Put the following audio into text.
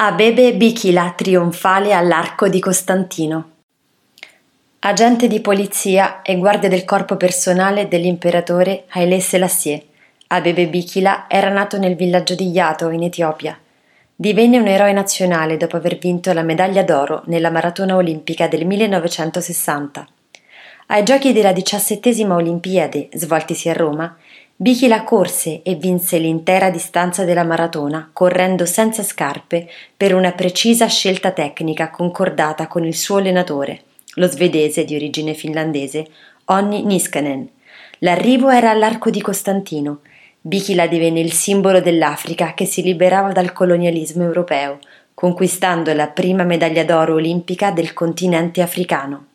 Abebe Bikila trionfale all'Arco di Costantino. Agente di polizia e guardia del corpo personale dell'imperatore Haile Selassie, Abebe Bikila era nato nel villaggio di Yato, in Etiopia. Divenne un eroe nazionale dopo aver vinto la medaglia d'oro nella maratona olimpica del 1960. Ai giochi della diciassettesima Olimpiade, svoltisi a Roma, Bichila corse e vinse l'intera distanza della maratona correndo senza scarpe per una precisa scelta tecnica concordata con il suo allenatore, lo svedese di origine finlandese Onni Niskanen. L'arrivo era all'Arco di Costantino. Bichila divenne il simbolo dell'Africa che si liberava dal colonialismo europeo, conquistando la prima medaglia d'oro olimpica del continente africano.